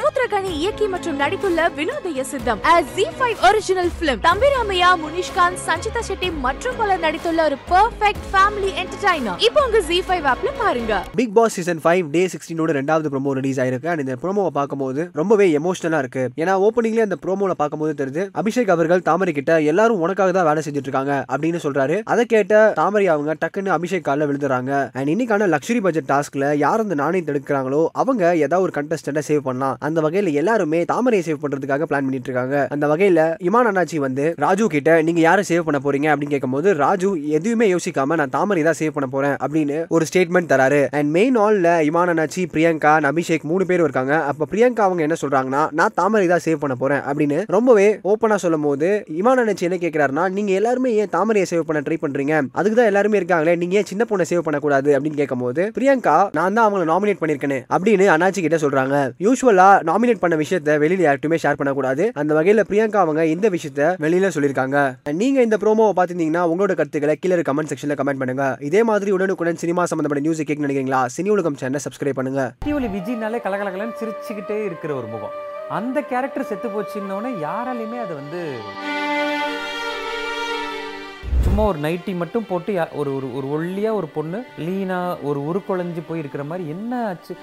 சமுத்திரகனி இயக்கி மற்றும் நடித்துள்ள Vinodhaya Sitham Zee five original film Thambi Ramaiah Munishkanth Sanchita Shetty மற்றும் பலர் நடித்துள்ள ஒரு பெர்ஃபெக்ட் ஃபேமிலி என்டர்டைனர் இப்போ உங்க ஜி ஃபைவ் ஆப்ல பாருங்க. Bigg Boss season five day சிக்ஸ்டீனோட ரெண்டாவது ப்ரோமோ ரிலீஸ் ஆயிருக்கு. அண்ட் இந்த ப்ரோமோவை பார்க்கும்போது ரொம்பவே எமோஷனலா இருக்கு. ஏன்னா ஓப்பனிங்லேயே அந்த ப்ரோமோல பார்க்கும்போது தெரியுது அபிஷேக் அவர்கள் தாமரை கிட்ட எல்லாரும் உனக்காக தான் வேலை செஞ்சுட்டு இருக்காங்க அப்படின்னு சொல்றாரு. அதை கேட்ட தாமரை அவங்க டக்குன்னு அபிஷேக் காலில் விழுந்துறாங்க அண்ட் இன்னைக்கான லக்ஸரி பட்ஜெட் டாஸ்க்ல யார் அந்த நாணயம் எடுக்கிறாங்களோ அவங்க ஏதாவது ஒரு கண்டஸ்டன்ட சேவ் பண்ணலாம். அந்த வகையில எல்லாருமே தாமரையை சேவ் பண்றதுக்காக பிளான் பண்ணிட்டு இருக்காங்க அந்த வகையில இமான் அண்ணாச்சி வந்து ராஜு கிட்ட நீங்க யாரை சேவ் பண்ண போறீங்க? அப்படின்னு கேட்கும்போது ராஜு எதுவுமே யோசிக்காம நான் தாமரை தான் சேவ் பண்ண போறேன் அப்படின்னு ஒரு ஸ்டேட்மெண்ட் தராரு. அண்ட் மெயின் ஆல்ல இமான் அண்ணாச்சி பிரியங்கா அபிஷேக் மூணு பேர் இருக்காங்க. அப்ப பிரியங்கா அவங்க என்ன சொல்றாங்கன்னா நான் தாமரை தான் சேவ் பண்ண போறேன் அப்படின்னு ரொம்பவே ஓப்பனா சொல்லும் போது இமான் அண்ணாச்சி என்ன கேட்கிறாருன்னா நீங்க எல்லாருமே ஏன் தாமரையை சேவ் பண்ண ட்ரை பண்றீங்க? அதுக்கு தான் எல்லாருமே இருக்காங்களே நீங்க ஏன் சின்ன பொண்ணை சேவ் பண்ணக்கூடாது? அப்படின்னு கேட்கும்போது பிரியங்கா நான் தான் அவங்கள நாமினேட் பண்ணிருக்கேன் அப்படின்னு அண்ணாச்சி கிட்ட சொல்றாங்க. யூஸ்வலா நாமினேட் பண்ண விஷயத்த வெளியில யார்ட்டுமே ஷேர் பண்ணக்கூடாது. அந்த வகையில பிரியங்கா அவங்க இந்த விஷயத்த வெளியில சொல்லியிருக்காங்க. நீங்கள் நீங்க இந்த ப்ரோமோவை பார்த்திருந்தீங்கன்னா உங்களோட கருத்துக்களை கீழே கமெண்ட் செக்ஷன்ல கமெண்ட் பண்ணுங்க. இதே மாதிரி உடனுக்குடன் சினிமா சம்பந்தப்பட்ட நியூஸ் கேட்க நினைக்கிறீங்களா? சினி உலகம் சேனல் சப்ஸ்கிரைப் பண்ணுங்க. டிவியில் விஜய்னாலே கலகலகலன்னு சிரிச்சுக்கிட்டே இருக்கிற ஒரு முகம். அந்த கேரக்டர் செத்து போச்சுன்னொன்னே யாராலையுமே அதை வந்து சும்மா ஒரு நைட்டி மட்டும் போட்டு யா- ஒரு ஒரு ஒரு ஒல்லியாக ஒரு பொண்ணு லீனாக ஒரு உருக்குழஞ்சு போய் இருக்கிற மாதிரி என்ன ஆச்சு?